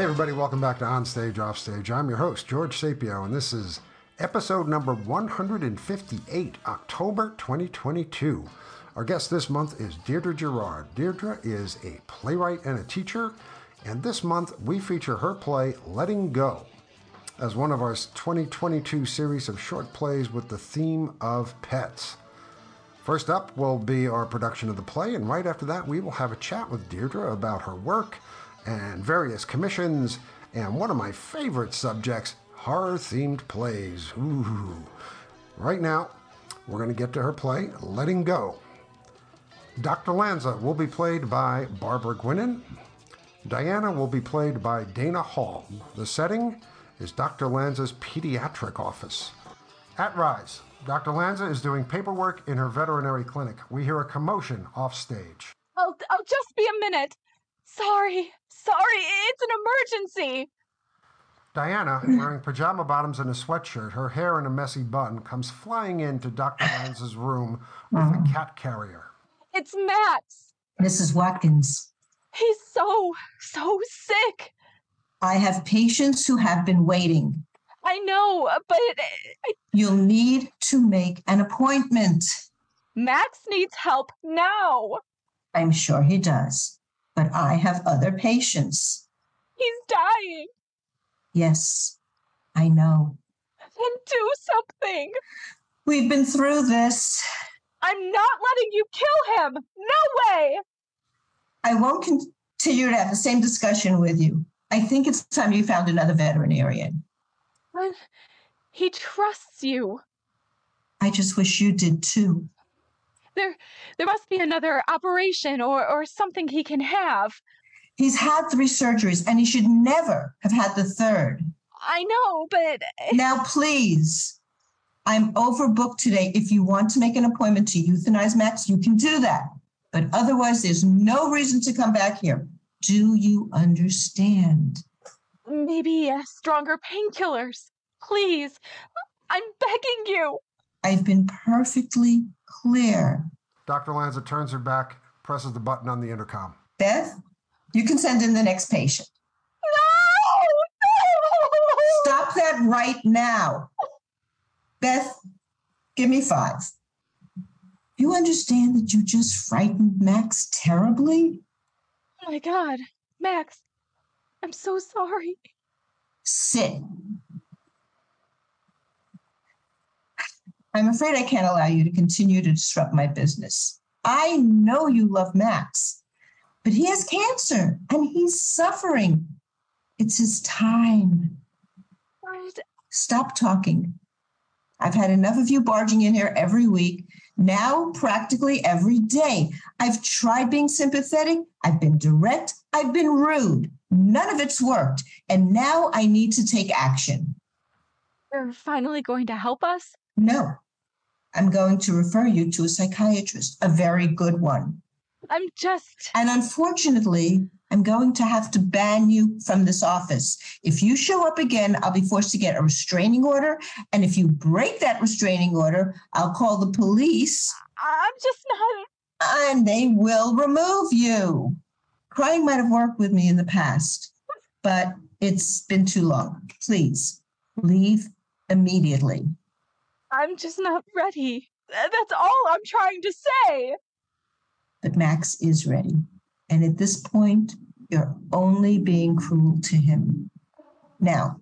Hey, everybody, welcome back to On Stage, Off Stage. I'm your host, George Sapio, and this is episode number 158, October 2022. Our guest this month is Deirdre Girard. Deirdre is a playwright and a teacher, and this month we feature her play Letting Go as one of our 2022 series of short plays with the theme of pets. First up will be our production of the play, and right after that, we will have a chat with Deirdre about her work and various commissions, and one of my favorite subjects, horror themed plays. Ooh. Right now, we're going to get to her play, Letting Go. Dr. Lanza will be played by Barbara Gwinnen. Diana will be played by Dana Hall. The setting is Dr. Lanza's pediatric office. At Rise, Dr. Lanza is doing paperwork in her veterinary clinic. We hear a commotion off stage. I'll, I'll just be a minute. Sorry, sorry, it's an emergency. Diana, wearing pajama bottoms and a sweatshirt, her hair in a messy bun, comes flying into Dr. Lanza's room with a mm-hmm. cat carrier. It's Max. Mrs. Watkins, He's so, so sick. I have patients who have been waiting. I know, but I, You'll need to make an appointment. Max needs help now. I'm sure he does, but I have other patients. He's dying. Yes, I know. Then do something. We've been through this. I'm not letting you kill him. No way. I won't continue to have the same discussion with you. I think it's time you found another veterinarian. But he trusts you. I just wish you did too. There, there must be another operation or, or something he can have. He's had three surgeries and he should never have had the third. I know, but Now, please, I'm overbooked today. If you want to make an appointment to euthanize Max, you can do that. But otherwise, there's no reason to come back here. Do you understand? maybe uh, stronger painkillers. Please, I'm begging you. I've been perfectly clear. Dr. Lanza turns her back, presses the button on the intercom. Beth, you can send in the next patient. No! No! Stop that right now. Beth, give me five. You understand that you just frightened Max terribly? Oh my God, Max, I'm so sorry. Sit. I'm afraid I can't allow you to continue to disrupt my business. I know you love Max, but he has cancer and he's suffering. It's his time. Stop talking. I've had enough of you barging in here every week, now practically every day. I've tried being sympathetic, I've been direct, I've been rude. None of it's worked. And now I need to take action. you're finally going to help us? No, I'm going to refer you to a psychiatrist, a very good one. I'm just. And unfortunately, I'm going to have to ban you from this office. If you show up again, I'll be forced to get a restraining order. And if you break that restraining order, I'll call the police I'm just not. and they will remove you. Crying might have worked with me in the past, but it's been too long. Please leave immediately. I'm just not ready. That's all I'm trying to say. But Max is ready. And at this point, you're only being cruel to him. Now,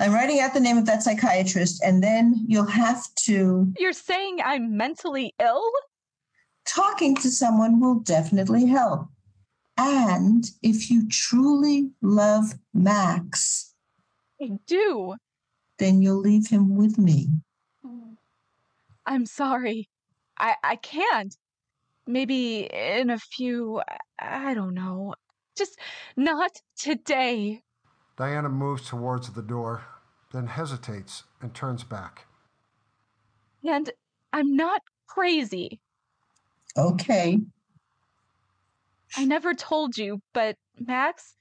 I'm writing out the name of that psychiatrist, and then you'll have to. You're saying I'm mentally ill? Talking to someone will definitely help. And if you truly love Max, I do. Then you'll leave him with me. Mm. I'm sorry. I I can't. Maybe in a few I I don't know. Just not today. Diana moves towards the door, then hesitates and turns back. And I'm not crazy. Okay. I never told you, but Max,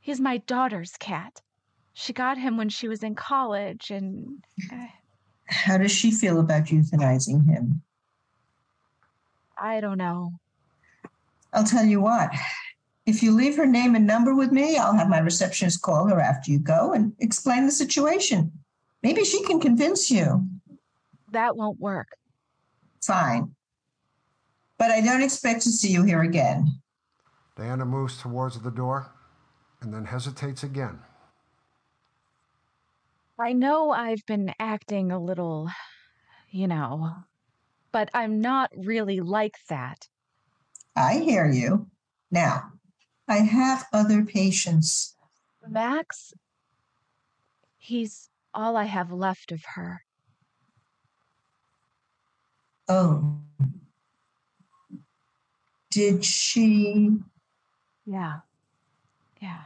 he's my daughter's cat. She got him when she was in college, and uh, How does she feel about euthanizing him? I don't know. I'll tell you what, If you leave her name and number with me, I'll have my receptionist call her after you go and explain the situation. Maybe she can convince you. That won't work. Fine. But I don't expect to see you here again. Diana moves towards the door and then hesitates again. I know I've been acting a little, you know, but I'm not really like that. I hear you. Now, I have other patients. Max, he's all I have left of her. Oh. Did she? Yeah. Yeah.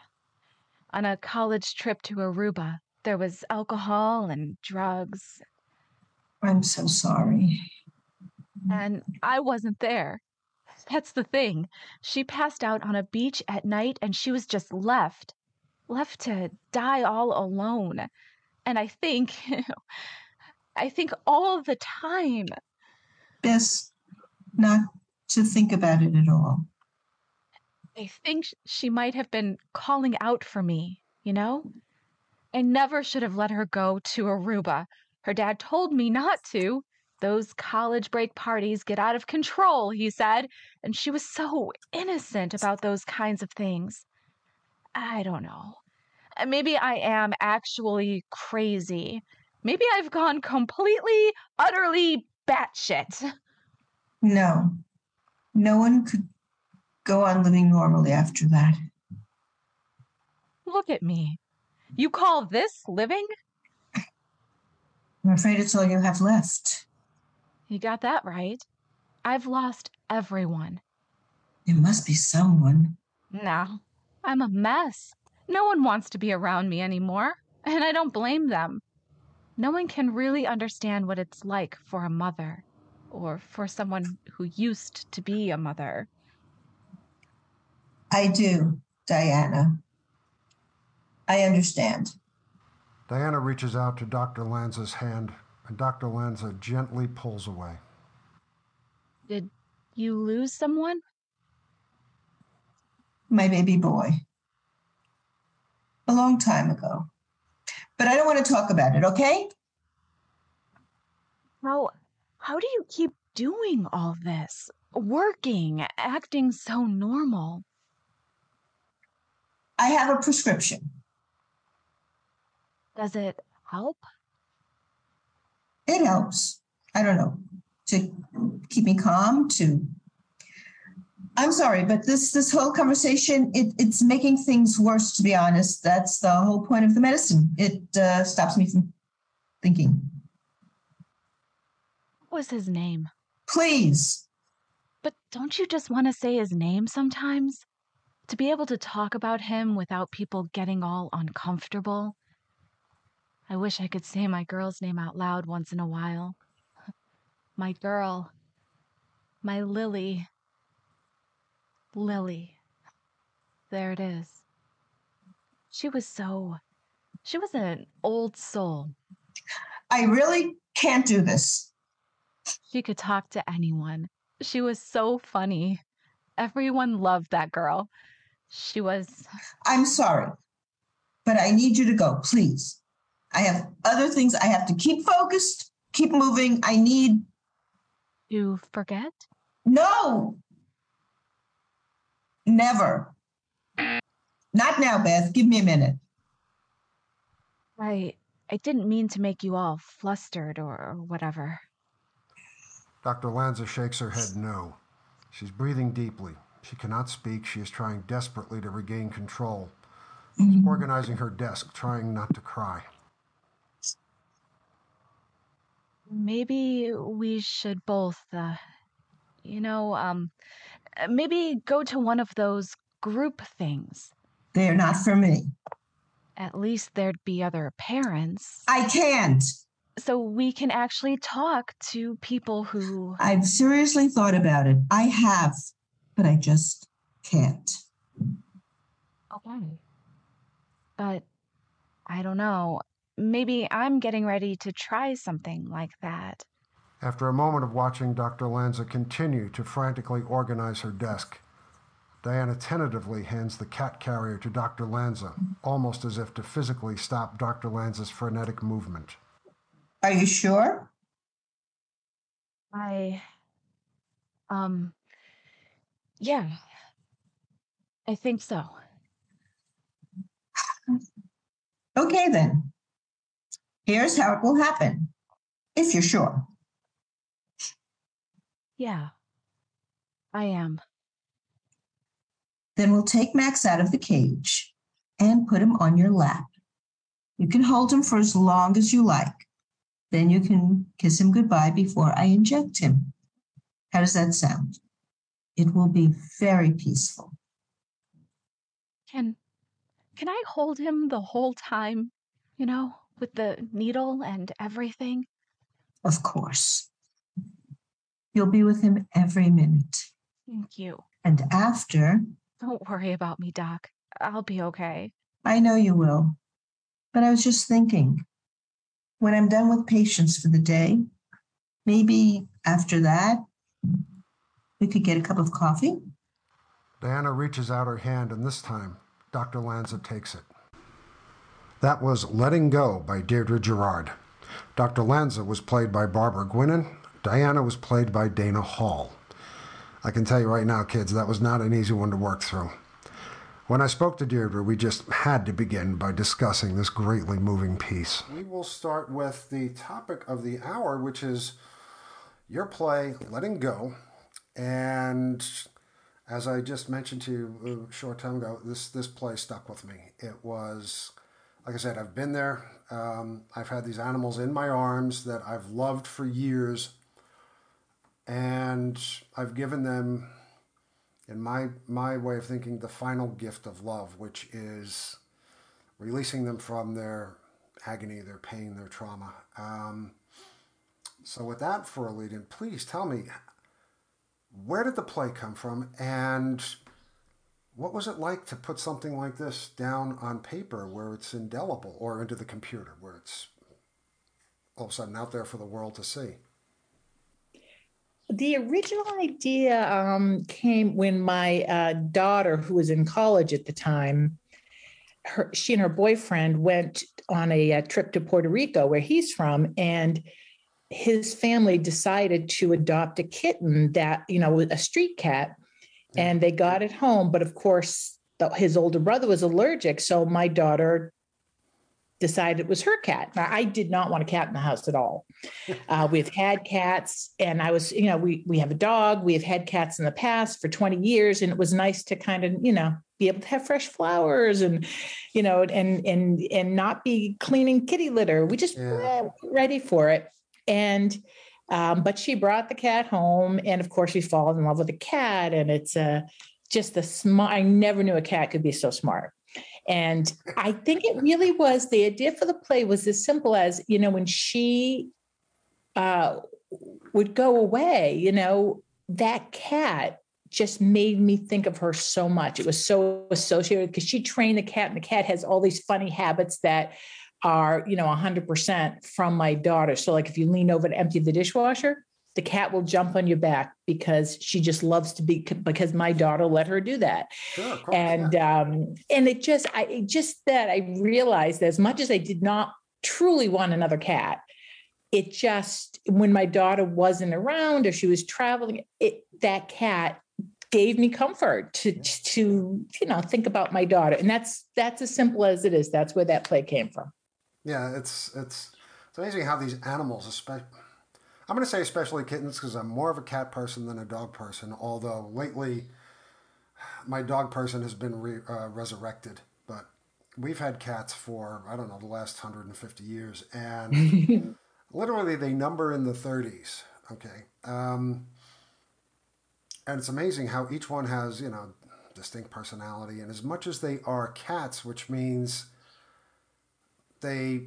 On a college trip to Aruba, there was alcohol and drugs, I'm so sorry. and I wasn't there. That's the thing. She passed out on a beach at night and she was just left. Left to die all alone. And I think, I think all the time. Best not to think about it at all. I think she might have been calling out for me, you know? I never should have let her go to Aruba. Her dad told me not to. Those college break parties get out of control, he said, and she was so innocent about those kinds of things. I don't know. Uh, Maybe I am actually crazy. Maybe I've gone completely, utterly batshit. No. No one could go on living normally after that. Look at me. You call this living? I'm afraid it's all you have left. You got that right. I've lost everyone. There must be someone. No, I'm a mess. No one wants to be around me anymore, and I don't blame them. No one can really understand what it's like for a mother, or for someone who used to be a mother. I do, Diana. I understand. Diana reaches out to Dr. Lanza's hand, and Dr. Lanza gently pulls away. Did you lose someone? My baby boy. A long time ago. But I don't want to talk about it, okay? How how do you keep doing all this? Working, acting so normal. I have a prescription. Does it help? It helps. I don't know. To keep me calm, to I'm sorry, but this this whole conversation it, it's making things worse. To be honest, that's the whole point of the medicine. It uh, stops me from thinking. What was his name? Please, But don't you just want to say his name sometimes? To be able to talk about him without people getting all uncomfortable? I wish I could say my girl's name out loud once in a while. My girl. My Lily. Lily. There it is. She was so. She was an old soul. I really can't do this. She could talk to anyone. She was so funny. Everyone loved that girl. She was. I'm sorry, but I need you to go, please. I have other things. I have to keep focused, keep moving. I need to forget? no, never. Not now, Beth. Give me a minute. I I didn't mean to make you all flustered or, or whatever. Dr. Lanza shakes her head no. She's breathing deeply. She cannot speak. She is trying desperately to regain control. She's mm-hmm. organizing her desk, trying not to cry. Maybe we should both uh you know, um uh, maybe go to one of those group things. They're not for me. At least there'd be other parents. I can't. So we can actually talk to people who I've seriously thought about it. I have, but I just can't. Okay. But I don't know. Maybe I'm getting ready to try something like that. After a moment of watching Dr. Lanza continue to frantically organize her desk, Diana tentatively hands the cat carrier to Dr. Lanza, almost as if to physically stop Dr. Lanza's frenetic movement. Are you sure? I. Um. Yeah. I think so. Okay, then. Here's how it will happen, if you're sure. Yeah. I am. Then we'll take Max out of the cage and put him on your lap. You can hold him for as long as you like. Then you can kiss him goodbye before I inject him. How does that sound? It will be very peaceful. Can can I hold him the whole time? You know, with the needle and everything? Of course. You'll be with him every minute. Thank you. And after, Don't worry about me, Doc. I'll be okay. I know you will. But I was just thinking, when I'm done with patients for the day, maybe after that, we could get a cup of coffee. Diana reaches out her hand, and this time, Dr. Lanza takes it. That was Letting Go by Deirdre Girard. Dr. Lanza was played by Barbara Gwinnen. Diana was played by Dana Hall. I can tell you right now, kids, that was not an easy one to work through. When I spoke to Deirdre, we just had to begin by discussing this greatly moving piece. We will start with the topic of the hour, which is your play, Letting Go. And as I just mentioned to you a short time ago, this, this play stuck with me. It was, like I said, I've been there. Um, I've had these animals in my arms that I've loved for years. And I've given them in my my way of thinking, the final gift of love, which is releasing them from their agony, their pain, their trauma. Um, so, with that for a lead in, please tell me where did the play come from, and what was it like to put something like this down on paper, where it's indelible, or into the computer, where it's all of a sudden out there for the world to see? the original idea um, came when my uh, daughter, who was in college at the time, her, she and her boyfriend went on a, a, trip to Puerto Rico, where he's from, and his family decided to adopt a kitten that you know a street cat, and they got it home. But of course, the, his older brother was allergic, so my daughter decided it was her cat. Now, I did not want a cat in the house at all. Uh, we've had cats, and I was, you know, we we have a dog. We have had cats in the past for 20 years, and it was nice to kind of, you know, be able to have fresh flowers and, you know, and and and not be cleaning kitty litter. We just yeah. ready for it. And um, but she brought the cat home, and of course, she falls in love with the cat, and it's a just the smart. I never knew a cat could be so smart. And I think it really was the idea for the play was as simple as, you know, when she uh, would go away, you know, that cat just made me think of her so much. It was so associated because she trained the cat, and the cat has all these funny habits that are, you know, 100% from my daughter. So, like if you lean over to empty the dishwasher, the cat will jump on your back because she just loves to be because my daughter let her do that. Sure, course, and yeah. um and it just i it just that i realized that as much as i did not truly want another cat it just when my daughter wasn't around or she was traveling it that cat gave me comfort to to you know think about my daughter. And that's that's as simple as it is. That's where that play came from yeah it's it's it's amazing how these animals especially I'm going to say especially kittens because I'm more of a cat person than a dog person. Although lately, my dog person has been re, uh, resurrected. But we've had cats for I don't know the last 150 years, and literally they number in the 30s. Okay, um, and it's amazing how each one has you know distinct personality, and as much as they are cats, which means they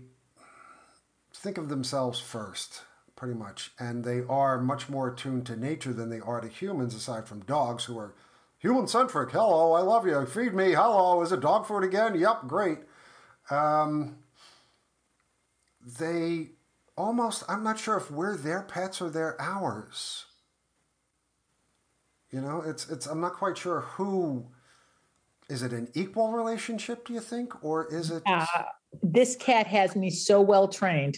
think of themselves first pretty much. And they are much more attuned to nature than they are to humans, aside from dogs who are human centric. Hello, I love you. Feed me. Hello, is it dog food again? Yep, great. Um, they almost, I'm not sure if we're their pets or they're ours. You know, it's it's. I'm not quite sure who. Is it an equal relationship? Do you think, or is it? Uh, this cat has me so well trained.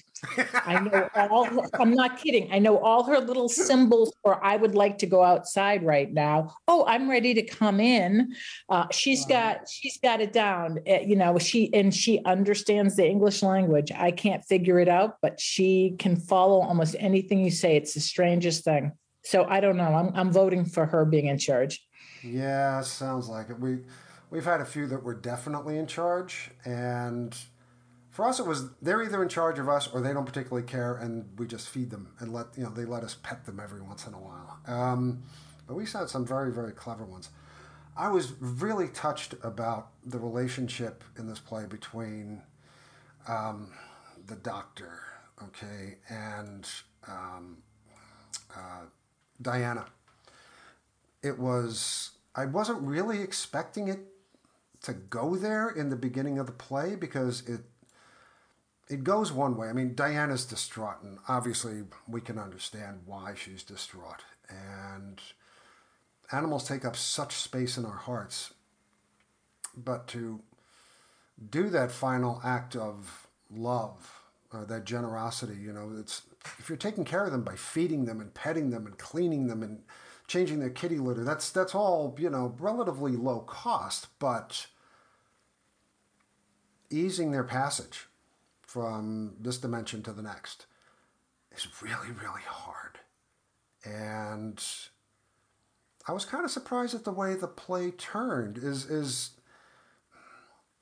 I know all, I'm not kidding. I know all her little symbols for I would like to go outside right now. Oh, I'm ready to come in. Uh, she's got, she's got it down. Uh, you know, she, and she understands the English language. I can't figure it out, but she can follow almost anything you say. It's the strangest thing. So I don't know. I'm, I'm voting for her being in charge. Yeah, sounds like it. We, we've had a few that were definitely in charge and for us it was they're either in charge of us or they don't particularly care and we just feed them and let you know they let us pet them every once in a while. Um, but we saw some very very clever ones. I was really touched about the relationship in this play between um, the doctor okay and um, uh, diana. It was i wasn't really expecting it to go there in the beginning of the play because it it goes one way. I mean, Diana's distraught, and obviously we can understand why she's distraught. And animals take up such space in our hearts. But to do that final act of love, uh, that generosity, you know, it's if you're taking care of them by feeding them and petting them and cleaning them and changing their kitty litter, that's that's all you know relatively low cost, but easing their passage from this dimension to the next is really, really hard. And I was kind of surprised at the way the play turned. Is is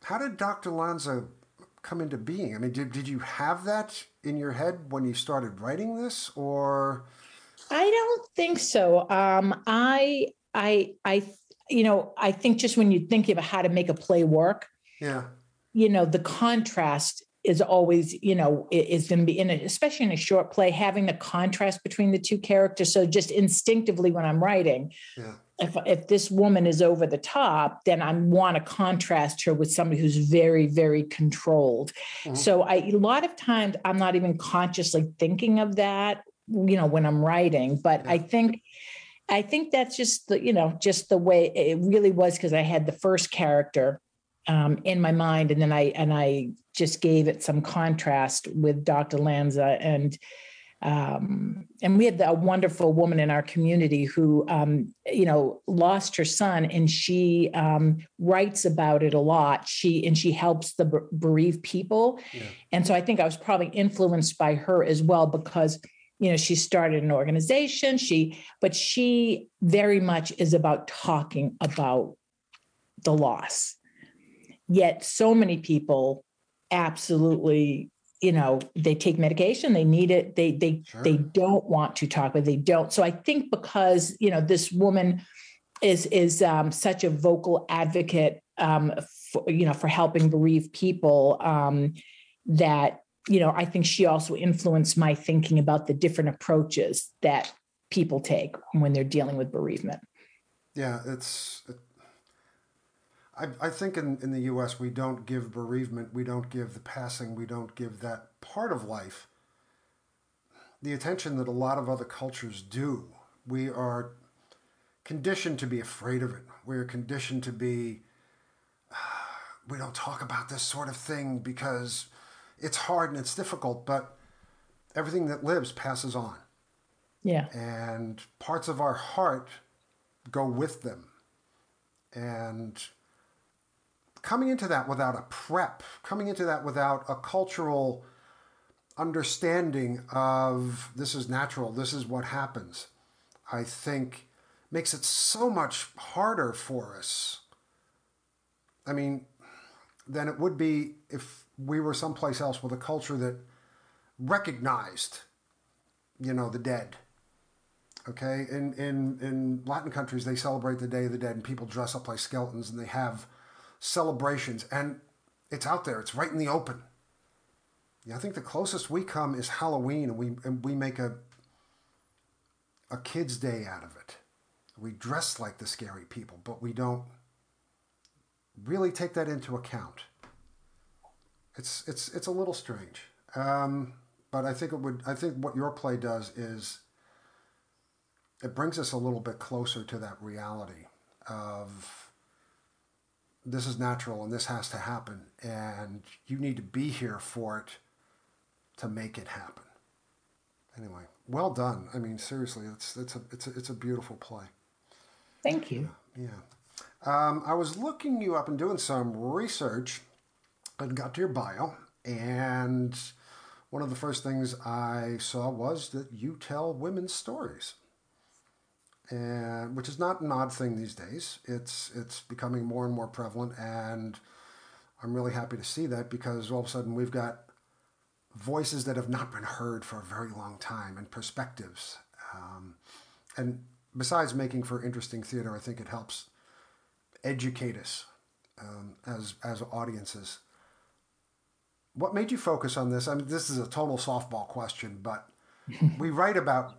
how did Dr. Lanza come into being? I mean, did, did you have that in your head when you started writing this or I don't think so. Um, I I I you know, I think just when you think about how to make a play work, yeah, you know, the contrast is always, you know, is going to be in it, especially in a short play, having the contrast between the two characters. So just instinctively when I'm writing, yeah. if if this woman is over the top, then I want to contrast her with somebody who's very, very controlled. Mm-hmm. So I a lot of times I'm not even consciously thinking of that, you know, when I'm writing. But yeah. I think I think that's just the, you know, just the way it really was because I had the first character um, in my mind, and then I and I just gave it some contrast with Dr. Lanza and um, and we had a wonderful woman in our community who um, you know lost her son and she um, writes about it a lot she and she helps the bereaved people yeah. and so i think i was probably influenced by her as well because you know she started an organization she but she very much is about talking about the loss Yet so many people absolutely you know they take medication they need it they they sure. they don't want to talk but they don't so i think because you know this woman is is um, such a vocal advocate um, for, you know for helping bereaved people um, that you know i think she also influenced my thinking about the different approaches that people take when they're dealing with bereavement yeah it's I, I think in, in the U.S. we don't give bereavement, we don't give the passing, we don't give that part of life the attention that a lot of other cultures do. We are conditioned to be afraid of it. We're conditioned to be, uh, we don't talk about this sort of thing because it's hard and it's difficult, but everything that lives passes on. Yeah. And parts of our heart go with them. And coming into that without a prep, coming into that without a cultural understanding of this is natural, this is what happens, I think makes it so much harder for us. I mean, than it would be if we were someplace else with a culture that recognized, you know, the dead. Okay, in in in Latin countries, they celebrate the Day of the Dead, and people dress up like skeletons, and they have celebrations, and it's out there. It's right in the open. Yeah, I think the closest we come is Halloween, and we and we make a a kids' day out of it. We dress like the scary people, but we don't really take that into account. It's it's it's a little strange, um, but I think it would. I think what your play does is it brings us a little bit closer to that reality of this is natural and this has to happen and you need to be here for it to make it happen. Anyway well done. I mean seriously it's it's a it's a, it's a beautiful play. Thank you. Yeah. Um, i was looking you up and doing some research and got to your bio and one of the first things i saw was that you tell women's stories and which is not an odd thing these days. It's it's becoming more and more prevalent, and I'm really happy to see that because all of a sudden we've got voices that have not been heard for a very long time and perspectives. Um, and besides making for interesting theater, I think it helps educate us um, as as audiences. What made you focus on this? I mean, this is a total softball question, but we write about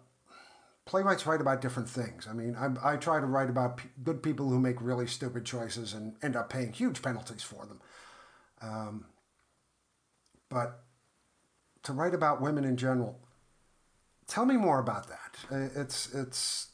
playwrights write about different things. I mean, I, I try to write about p- good people who make really stupid choices and end up paying huge penalties for them. Um, but to write about women in general, tell me more about that. It's it's.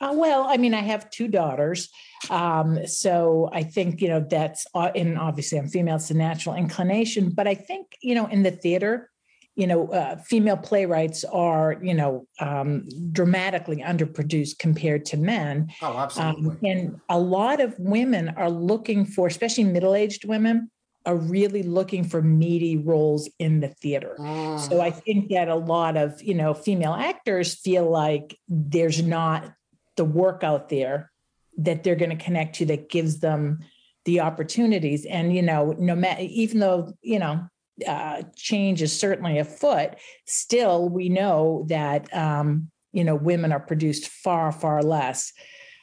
Uh, well, I mean, I have two daughters, um, so I think you know that's uh, and obviously I'm female; it's a natural inclination. But I think you know in the theater, you know, uh, female playwrights are, you know, um, dramatically underproduced compared to men. Oh, absolutely. Um, and a lot of women are looking for, especially middle aged women, are really looking for meaty roles in the theater. Mm. So I think that a lot of, you know, female actors feel like there's not the work out there that they're going to connect to that gives them the opportunities. And, you know, no matter, even though, you know, uh, change is certainly afoot, still we know that um, you know women are produced far far less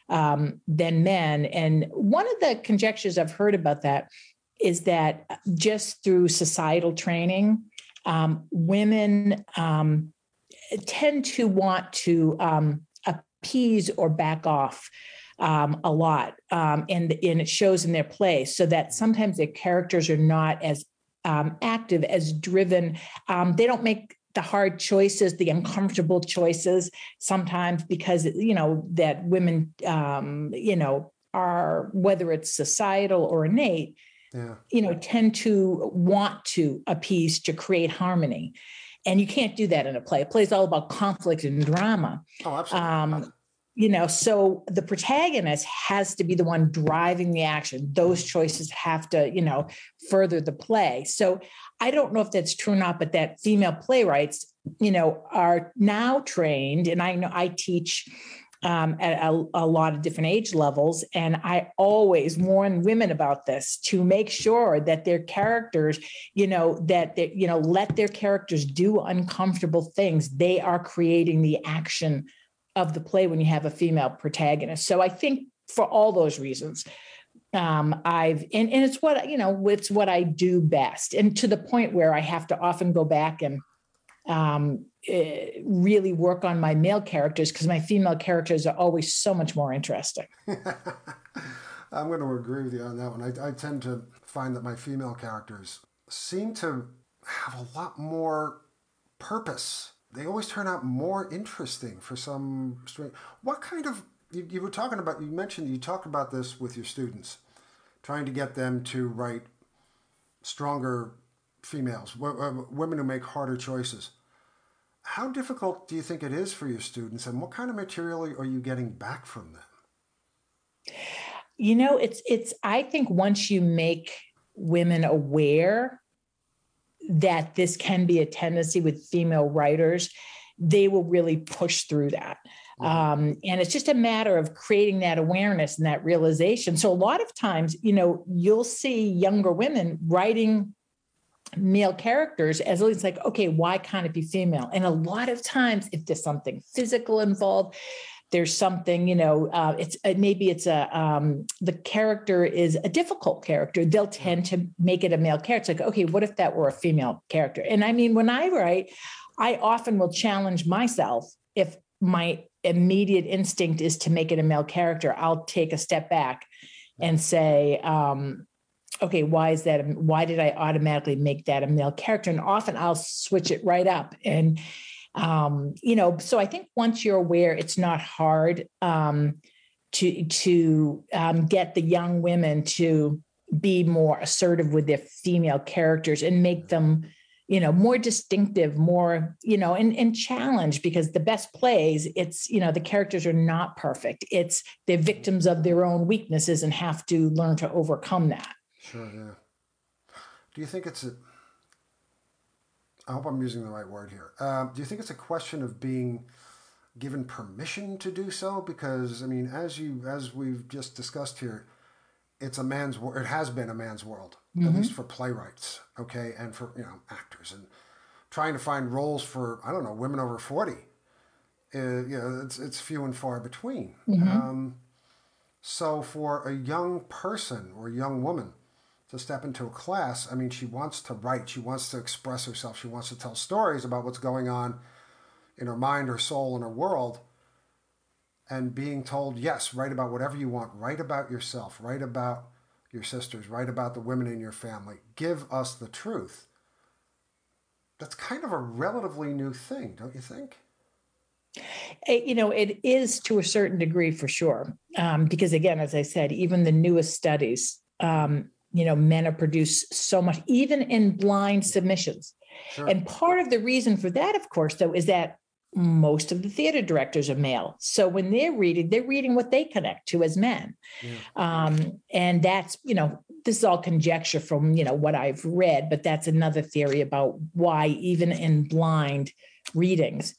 um, than men. And one of the conjectures I've heard about that is that just through societal training, um, women um, tend to want to um, appease or back off. Um, a lot, um, and and it shows in their play, so that sometimes their characters are not as um, active, as driven. Um, they don't make the hard choices, the uncomfortable choices sometimes because you know that women, um, you know, are whether it's societal or innate, yeah. you know, tend to want to appease to create harmony. And you can't do that in a play. A play is all about conflict and drama. Oh, absolutely. Um, you know so the protagonist has to be the one driving the action those choices have to you know further the play so i don't know if that's true or not but that female playwrights you know are now trained and i know i teach um, at a, a, lot of different age levels. And I always warn women about this to make sure that their characters, you know, that they, you know, let their characters do uncomfortable things. They are creating the action of the play when you have a female protagonist. So I think for all those reasons, um, I've and, and it's what you know, it's what I do best, and to the point where I have to often go back and um, uh, really work on my male characters because my female characters are always so much more interesting. I'm going to agree with you on that one. I, I tend to find that my female characters seem to have a lot more purpose they always turn out more interesting for some strange. What kind of you, you were talking about? You mentioned you talked about this with your students, trying to get them to write stronger females, women who make harder choices. How difficult do you think it is for your students, and what kind of material are you getting back from them? You know, it's it's. I think once you make women aware that this can be a tendency with female writers, they will really push through that. Mm-hmm. Um, and it's just a matter of creating that awareness and that realization. So, a lot of times, you know, you'll see younger women writing male characters as it's like, okay, why can't it be female? And a lot of times, if there's something physical involved, there's something you know uh, it's uh, maybe it's a um, the character is a difficult character. They'll tend to make it a male character. It's like okay what if that were a female character? And i mean when i write i often will challenge myself if my immediate instinct is to make it a male character i'll take a step back and say um, okay why is that why did i automatically make that a male character? And often i'll switch it right up and um, you know, so I think once you're aware, it's not hard um, to to um, get the young women to be more assertive with their female characters and make them you know more distinctive more you know and and challenge because the best plays it's you know the characters are not perfect. It's they're victims of their own weaknesses and have to learn to overcome that. Sure yeah. Do you think it's a i hope i'm using the right word here um, do you think it's a question of being given permission to do so because i mean as you as we've just discussed here it's a man's world. It has been a man's world, mm-hmm. at least for playwrights, okay, and for you know actors and trying to find roles for I don't know women over forty. Uh, you know, it's it's few and far between. Mm-hmm. Um, so for a young person or young woman to step into a class, I mean, she wants to write, she wants to express herself, she wants to tell stories about what's going on in her mind, her soul, and her world and being told, yes, write about whatever you want, write about yourself, write about your sisters, write about the women in your family, give us the truth. That's kind of a relatively new thing, don't you think? Eh, you know, it is to a certain degree for sure. Um, because again, as I said, even the newest studies, um, you know, men are produced so much, even in blind submissions. Sure. And part of the reason for that, of course, though, is that most of the theater directors are male. So when they're reading, they're reading what they connect to as men. Yeah. Um, and that's, you know, this is all conjecture from, you know, what I've read, but that's another theory about why even in blind readings,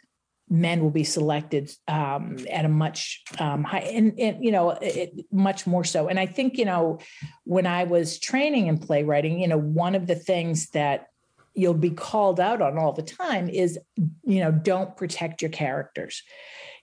men will be selected um, at a much um, high and, and you know it, much more so. And i think you know when i was training in playwriting you know one of the things that you'll be called out on all the time is you know don't protect your characters.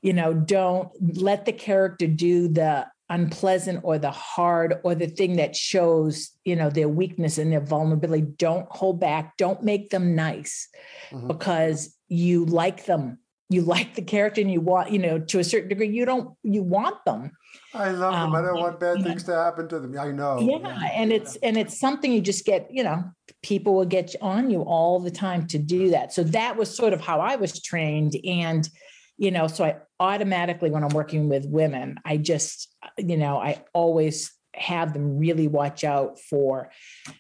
You know don't let the character do the unpleasant or the hard or the thing that shows you know their weakness and their vulnerability. Don't hold back. Don't make them nice mm-hmm. because you like them you like the character and you want you know to a certain degree you don't you want them I love them. Um, I don't want bad things to happen to them. I know. Yeah, yeah, and it's and it's something you just get. You know, people will get on you all the time to do that. So that was sort of how I was trained, and you know, so I automatically when I'm working with women, I just you know I always have them really watch out for,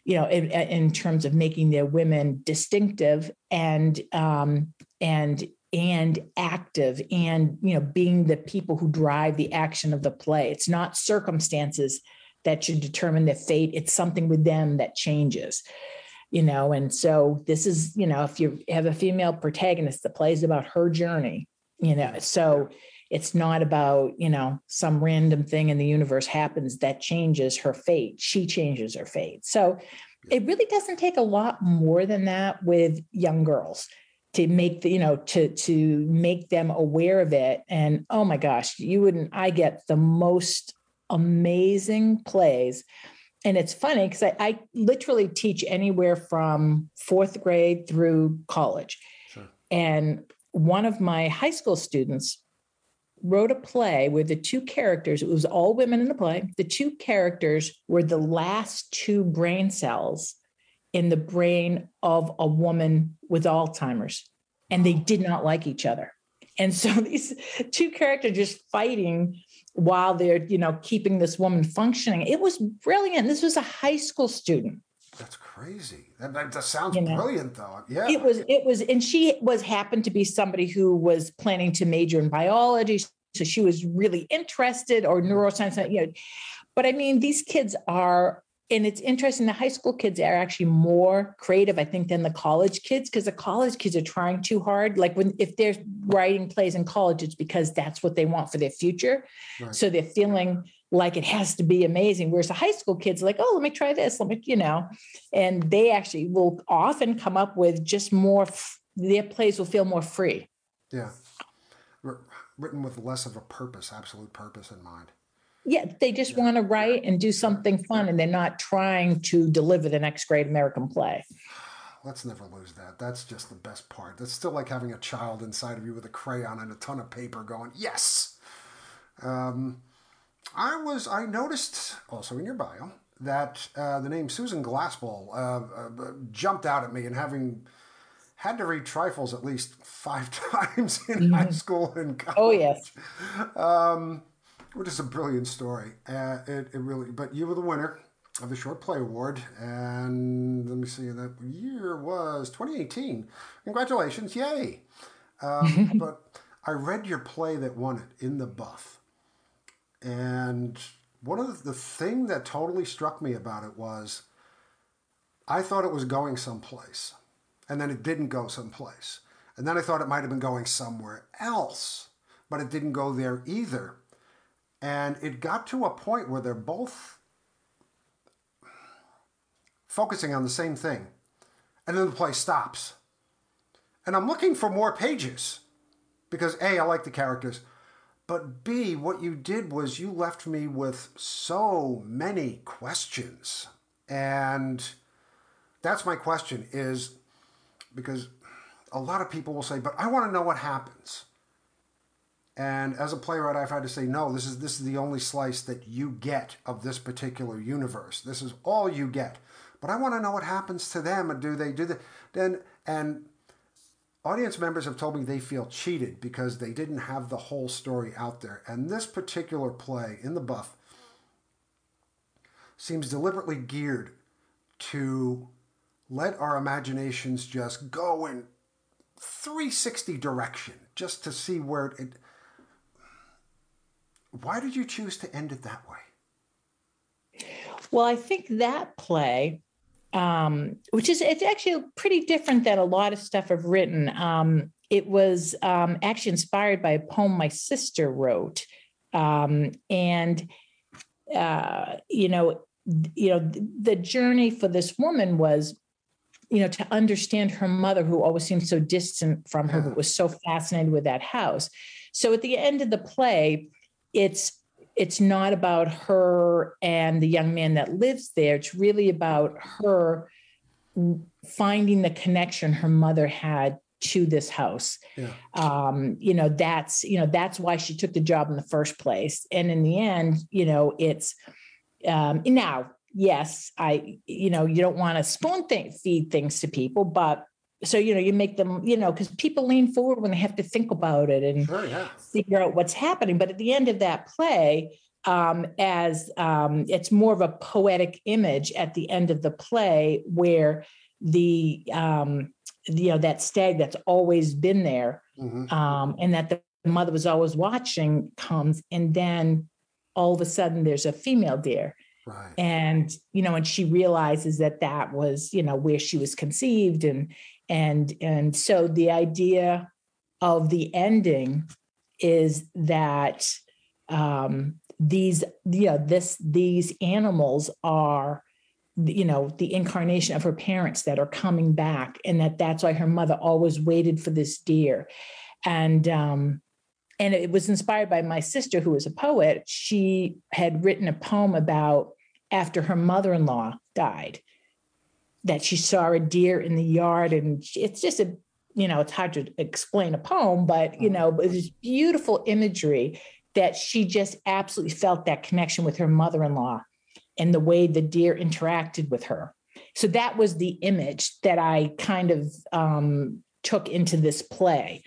you know, in, in terms of making their women distinctive and um, and and active and you know being the people who drive the action of the play. It's not circumstances that should determine the fate. It's something with them that changes you know? And so this is you know if you have a female protagonist the play is about her journey you know? So it's not about you know some random thing in the universe happens that changes her fate. She changes her fate. So it really doesn't take a lot more than that with young girls to make the you know to to make them aware of it. And oh my gosh you wouldn't i get the most amazing plays. And it's funny because I, I, literally teach anywhere from fourth grade through college. Sure. and one of my high school students wrote a play where the two characters it was all women in the play the two characters were the last two brain cells in the brain of a woman with Alzheimer's, and they did not like each other. And so these two characters just fighting while they're, you know, keeping this woman functioning. It was brilliant. This was a high school student. That's crazy. That, that, sounds you know, brilliant, though. Yeah. It was. It was, and she was happened to be somebody who was planning to major in biology, so she was really interested or neuroscience. You know, but I mean, these kids are and it's interesting the high school kids are actually more creative i think than the college kids because the college kids are trying too hard. Like when if they're writing plays in college it's because that's what they want for their future. Right. so they're feeling like it has to be amazing whereas the high school kids are like oh let me try this let me you know? And they actually will often come up with just more their plays will feel more free. Yeah. Written with less of a purpose absolute purpose in mind yeah, they just want to write and do something fun, and they're not trying to deliver the next great American play. Let's never lose that. That's just the best part. That's still like having a child inside of you with a crayon and a ton of paper going, yes. Um, I was, I noticed also in your bio that uh, the name Susan Glaspell uh, uh, jumped out at me, and having had to read Trifles at least five times in mm-hmm. high school and college. Oh yes, um, which is a brilliant story. Uh, it, it really, but you were the winner of the Short Play Award, and let me see, that year was 2018. Congratulations, yay! Um, but I read your play that won it in the Buff, and one of the, the thing that totally struck me about it was I thought it was going someplace, and then it didn't go someplace, and then I thought it might have been going somewhere else, but it didn't go there either, and it got to a point where they're both focusing on the same thing. And then the play stops. And I'm looking for more pages because A, I like the characters, but B, what you did was you left me with so many questions. And that's my question is because a lot of people will say, but I want to know what happens. And as a playwright, I've had to say, no, this is this is the only slice that you get of this particular universe. This is all you get but I want to know what happens to them. And do they do that? Then and audience members have told me they feel cheated because they didn't have the whole story out there. And this particular play in the buff seems deliberately geared to let our imaginations just go in 360 direction just to see where it why did you choose to end it that way well i think that play um, which is it's actually pretty different than a lot of stuff I've written. Um, it was um, actually inspired by a poem my sister wrote, um, and uh, you know, you know, the journey for this woman was, you know, to understand her mother, who always seemed so distant from her, but was so fascinated with that house. So at the end of the play, it's it's not about her and the young man that lives there. It's really about her finding the connection her mother had to this house. Yeah. Um, you know, that's, you know, that's why she took the job in the first place. And in the end, you know, it's um now, yes, I, you know, you don't want to spoon feed things to people, but so you know you make them you know because people lean forward when they have to think about it and sure, yeah. figure out what's happening but at the end of that play um, as um, it's more of a poetic image at the end of the play where the um, you know that stag that's always been there mm-hmm. um, and that the mother was always watching comes and then all of a sudden there's a female deer Right. And you know, and she realizes that that was you know where she was conceived, and and and so the idea of the ending is that um, these you know this these animals are you know the incarnation of her parents that are coming back and that that's why her mother always waited for this deer and um and it was inspired by my sister who was a poet she had written a poem about after her mother-in-law died that she saw a deer in the yard and it's just a you know it's hard to explain a poem but you mm-hmm. know it's beautiful imagery that she just absolutely felt that connection with her mother-in-law and the way the deer interacted with her. So that was the image that i kind of um, took into this play.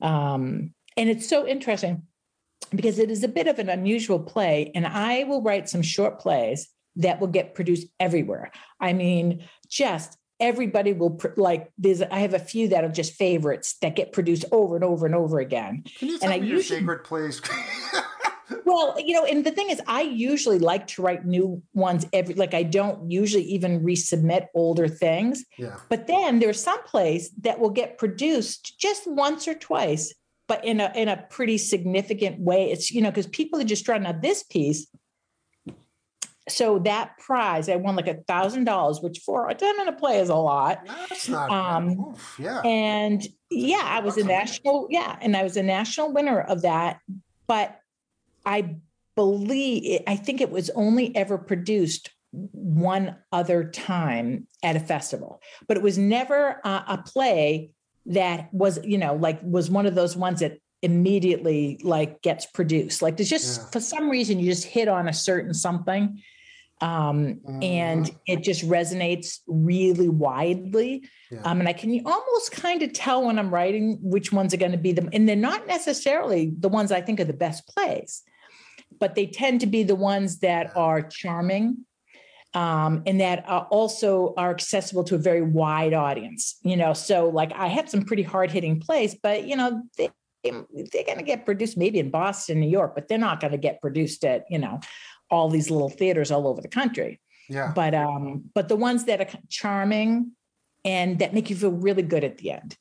Um, and it's so interesting because it is a bit of an unusual play and i will write some short plays that will get produced everywhere. I mean, just everybody will like there's I have a few that are just favorites that get produced over and over and over again. Can you tell and me I your usually, favorite plays? well, you know, and the thing is, I usually like to write new ones every like I don't usually even resubmit older things. Yeah. But then there's some plays that will get produced just once or twice, but in a in a pretty significant way. It's you know, because people are just trying now this piece so that prize, I won like a thousand dollars, which for a 10 minute play is a lot. That's not um, Oof, yeah. And yeah, I was a national, yeah, and I was a national winner of that. But I believe I think it was only ever produced one other time at a festival, but it was never a, a play that was, you know, like was one of those ones that immediately like gets produced. Like there's just yeah. for some reason you just hit on a certain something um, mm-hmm. and it just resonates really widely. Yeah. Um, and I can almost kind of tell when I'm writing which ones are going to be them, and they're not necessarily the ones I think are the best plays, but they tend to be the ones that are charming. Um, and that are also are accessible to a very wide audience, you know. So, like, I have some pretty hard hitting plays, but you know, they, they're going to get produced maybe in Boston, New York, but they're not going to get produced at you know all these little theaters all over the country. Yeah. But um, but the ones that are charming and that make you feel really good at the end.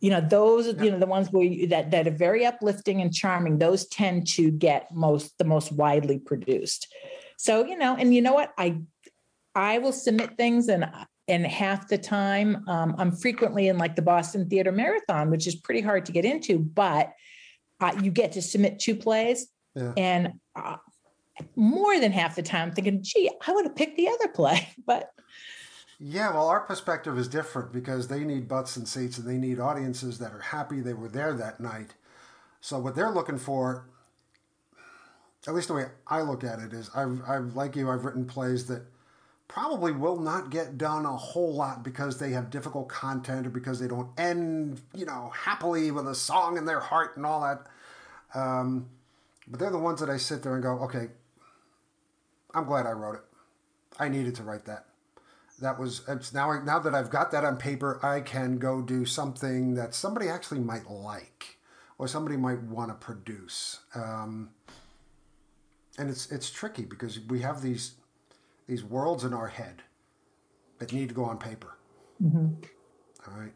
You know, those yeah. you know the ones where you, that that are very uplifting and charming. Those tend to get most the most widely produced. So you know, and you know what I I will submit things and and half the time um, I'm frequently in like the Boston Theater Marathon, which is pretty hard to get into, but uh, you get to submit two plays. Yeah. And uh, more than half the time thinking, gee, I would have picked the other play. But yeah, well, our perspective is different because they need butts and seats and they need audiences that are happy they were there that night. So what they're looking for, at least the way I look at it, is I've, I've like you, I've written plays that probably will not get done a whole lot because they have difficult content or because they don't end, you know, happily with a song in their heart and all that. Um, but they're the ones that I sit there and go, okay, I'm glad I wrote it. I needed to write that. That was it's now. Now that I've got that on paper, I can go do something that somebody actually might like, or somebody might want to produce. Um, and it's it's tricky because we have these these worlds in our head that need to go on paper. Mm-hmm. All right.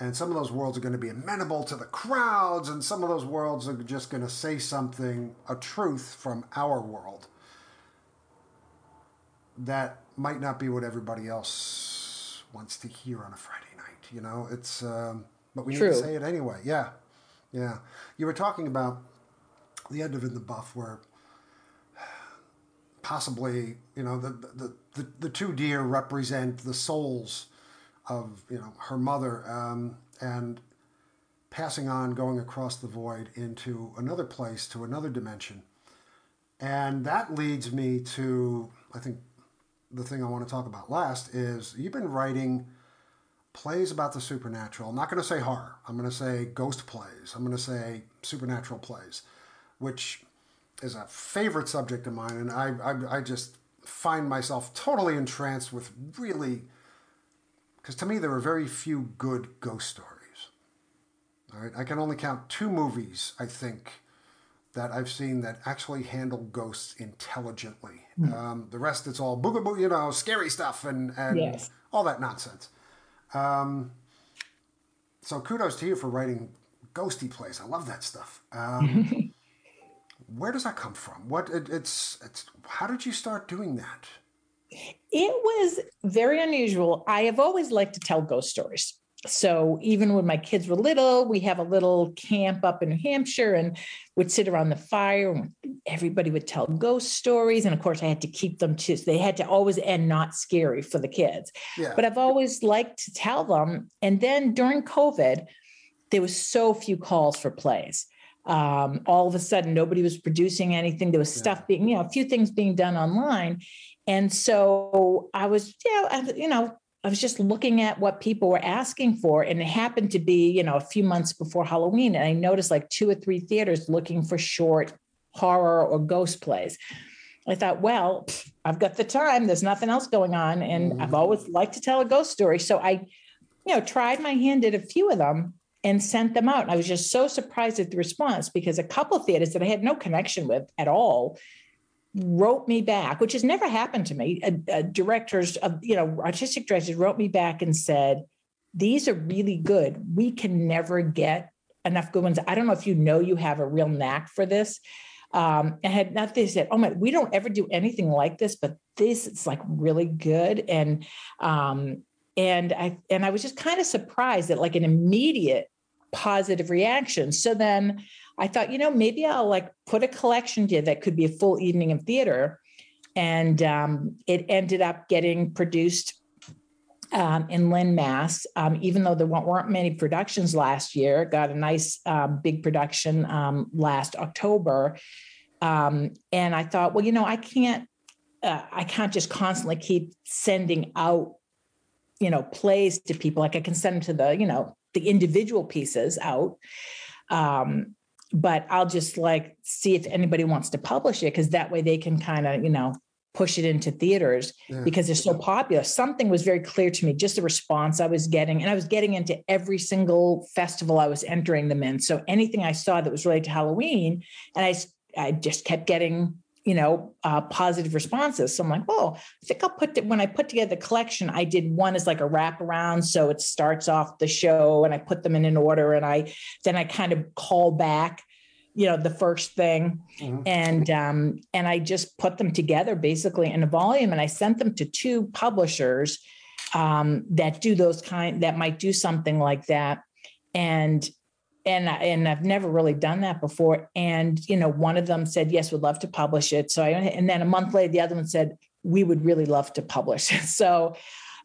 And some of those worlds are going to be amenable to the crowds, and some of those worlds are just going to say something, a truth from our world that might not be what everybody else wants to hear on a Friday night. You know, it's um, but we True. need to say it anyway. Yeah, yeah. You were talking about the end of in the buff where possibly you know the the the, the two deer represent the souls of you know her mother um, and passing on going across the void into another place to another dimension and that leads me to i think the thing I want to talk about last is you've been writing plays about the supernatural. I'm not going to say horror. I'm going to say ghost plays. I'm going to say supernatural plays, which is a favorite subject of mine, and I I, I just find myself totally entranced with really because to me there are very few good ghost stories. All right, I can only count two movies I think that I've seen that actually handle ghosts intelligently. Mm. Um, the rest, it's all boogaboo, you know, scary stuff and, and yes. all that nonsense. Um, so kudos to you for writing ghosty plays. I love that stuff. Um, where does that come from? What it, it's it's how did you start doing that? It was very unusual. I have always liked to tell ghost stories so even when my kids were little, we have a little camp up in New Hampshire and would sit around the fire and everybody would tell ghost stories. And of course I had to keep them to, they had to always end not scary for the kids. Yeah. But I've always liked to tell them. And then during COVID, there was so few calls for plays. Um, all of a sudden, nobody was producing anything. There was yeah. stuff being, you know, a few things being done online. And so I was, yeah, you know, I was just looking at what people were asking for, and it happened to be, you know, a few months before Halloween, and I noticed like two or three theaters looking for short horror or ghost plays. I thought, well, I've got the time. There's nothing else going on, and mm-hmm. I've always liked to tell a ghost story. So I, you know, tried my hand at a few of them and sent them out. And I was just so surprised at the response because a couple theaters that I had no connection with at all wrote me back, which has never happened to me. directors of, you know, artistic directors wrote me back and said, these are really good. We can never get enough good ones. I don't know if you know you have a real knack for this. Um, and had not they said, oh my, we don't ever do anything like this, but this is like really good. And um, and I and I was just kind of surprised at like an immediate positive reaction. So then I thought, you know, maybe I'll like put a collection together that could be a full evening of theater. And um, it ended up getting produced um, in Lynn, Mass. Um, even though there weren't many productions last year, got a nice um, big production um, last October. Um, and I thought, well, you know, I can't uh, I can't just constantly keep sending out, you know, plays to people. Like I can send them to the, you know, the individual pieces out. Um, but I'll just like see if anybody wants to publish it because that way they can kind of, you know, push it into theaters yeah. because they're so popular. Something was very clear to me, just the response I was getting. And I was getting into every single festival I was entering them in. So anything I saw that was related to Halloween, and I, I just kept getting you know, uh, positive responses. So I'm like, oh, I think I'll put it when I put together the collection. I did one as like a wraparound, so it starts off the show, and I put them in an order, and I then I kind of call back, you know, the first thing, mm-hmm. and um, and I just put them together basically in a volume, and I sent them to two publishers um, that do those kind that might do something like that, and and and I've never really done that before. And you know, one of them said yes, would love to publish it. So I and then a month later, the other one said we would really love to publish it. So,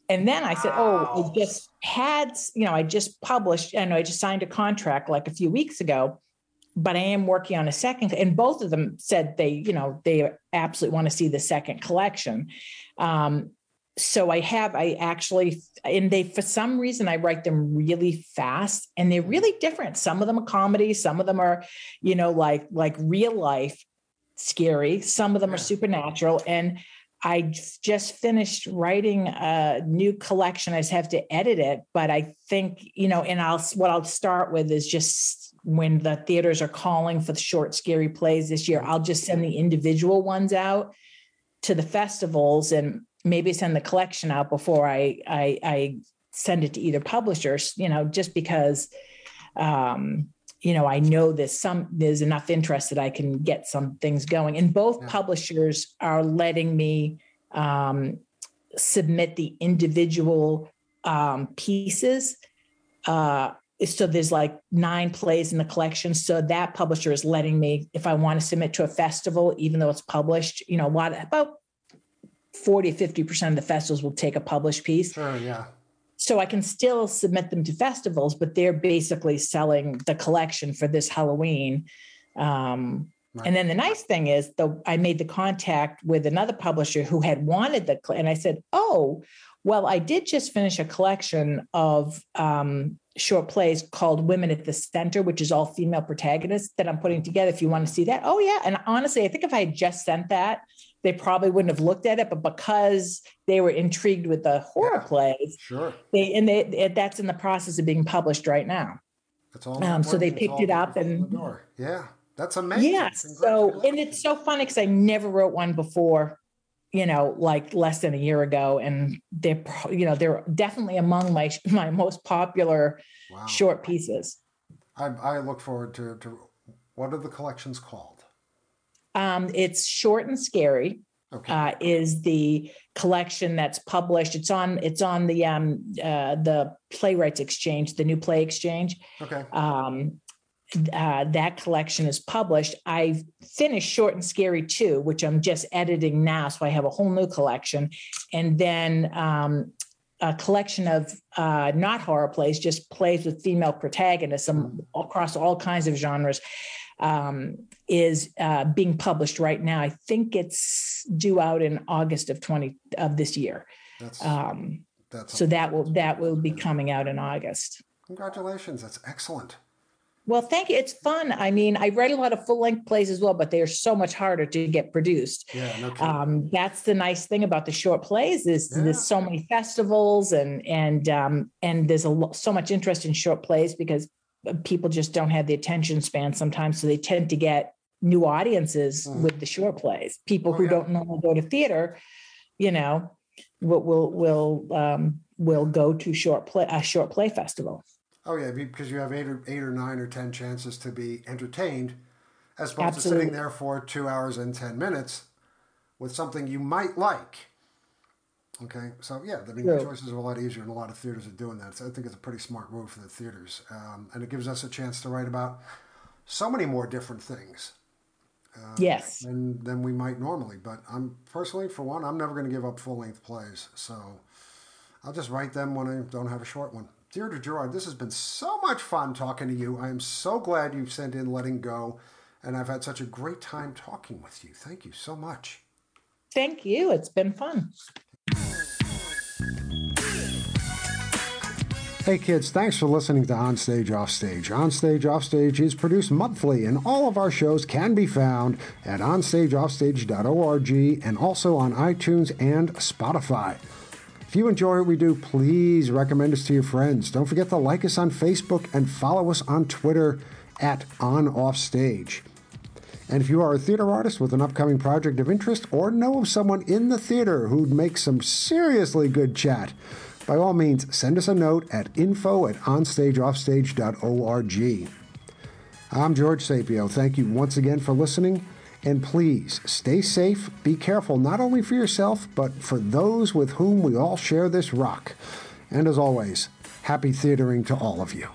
and then I said, wow. oh, I just had you know, I just published. I know I just signed a contract like a few weeks ago, but I am working on a second. And both of them said they you know they absolutely want to see the second collection. Um, so I have, I actually, and they, for some reason, I write them really fast and they're really different. Some of them are comedy, some of them are, you know, like, like real life scary, some of them yeah. are supernatural. And I just finished writing a new collection. I just have to edit it, but I think, you know, and I'll, what I'll start with is just when the theaters are calling for the short, scary plays this year, I'll just send the individual ones out to the festivals and maybe send the collection out before I, I, I send it to either publishers, you know, just because, um, you know, I know there's some, there's enough interest that I can get some things going. And both yeah. publishers are letting me um, submit the individual um, pieces. Uh, so there's like nine plays in the collection. So that publisher is letting me, if I want to submit to a festival, even though it's published, you know, a lot about 40, 50% of the festivals will take a published piece. Sure, yeah. So I can still submit them to festivals, but they're basically selling the collection for this Halloween. Um, right. And then the nice thing is, though, I made the contact with another publisher who had wanted the, and I said, "Oh, well, I did just finish a collection of um, short plays called Women at the Center, which is all female protagonists that I'm putting together. If you want to see that, oh yeah. And honestly, I think if I had just sent that, they probably wouldn't have looked at it, but because they were intrigued with the horror yeah, plays, sure, they and they that's in the process of being published right now. That's all. Um, so they picked it up and yeah, that's amazing. Yeah. So and it's so funny because I never wrote one before, you know, like less than a year ago, and they're you know they're definitely among my my most popular wow. short pieces. I, I look forward to to what are the collections called? Um, it's short and scary. Okay. Uh, is the collection that's published? It's on. It's on the um, uh, the Playwrights Exchange, the New Play Exchange. Okay. Um, uh, that collection is published. I've finished Short and Scary too, which I'm just editing now, so I have a whole new collection, and then um, a collection of uh, not horror plays, just plays with female protagonists um, across all kinds of genres um, is uh, being published right now. I think it's due out in August of 20 of this year. That's, um, that's so that will that will be coming out in August. Congratulations! That's excellent. Well, thank you. It's fun. I mean, I read a lot of full length plays as well, but they are so much harder to get produced. Yeah, no um, that's the nice thing about the short plays is yeah. there's so many festivals and and um, and there's a so much interest in short plays because people just don't have the attention span sometimes. So they tend to get new audiences mm. with the short plays. People oh, who yeah. don't normally go to theater, you know, will will will um, will go to short play a short play festival. Oh yeah, because you have eight or eight or nine or ten chances to be entertained, as opposed Absolutely. to sitting there for two hours and ten minutes with something you might like. Okay, so yeah, I mean, the choices are a lot easier, and a lot of theaters are doing that. So I think it's a pretty smart move for the theaters, um, and it gives us a chance to write about so many more different things. Uh, yes, than than we might normally. But I'm personally, for one, I'm never going to give up full length plays, so I'll just write them when I don't have a short one. Deirdre Girard, this has been so much fun talking to you. I am so glad you've sent in Letting Go, and I've had such a great time talking with you. Thank you so much. Thank you. It's been fun. Hey kids, thanks for listening to On Stage Offstage. On Stage Offstage is produced monthly, and all of our shows can be found at onstageoffstage.org and also on iTunes and Spotify. If you enjoy what we do, please recommend us to your friends. Don't forget to like us on Facebook and follow us on Twitter at OnOffStage. And if you are a theater artist with an upcoming project of interest or know of someone in the theater who'd make some seriously good chat, by all means, send us a note at info at onstageoffstage.org. I'm George Sapio. Thank you once again for listening. And please stay safe, be careful not only for yourself, but for those with whom we all share this rock. And as always, happy theatering to all of you.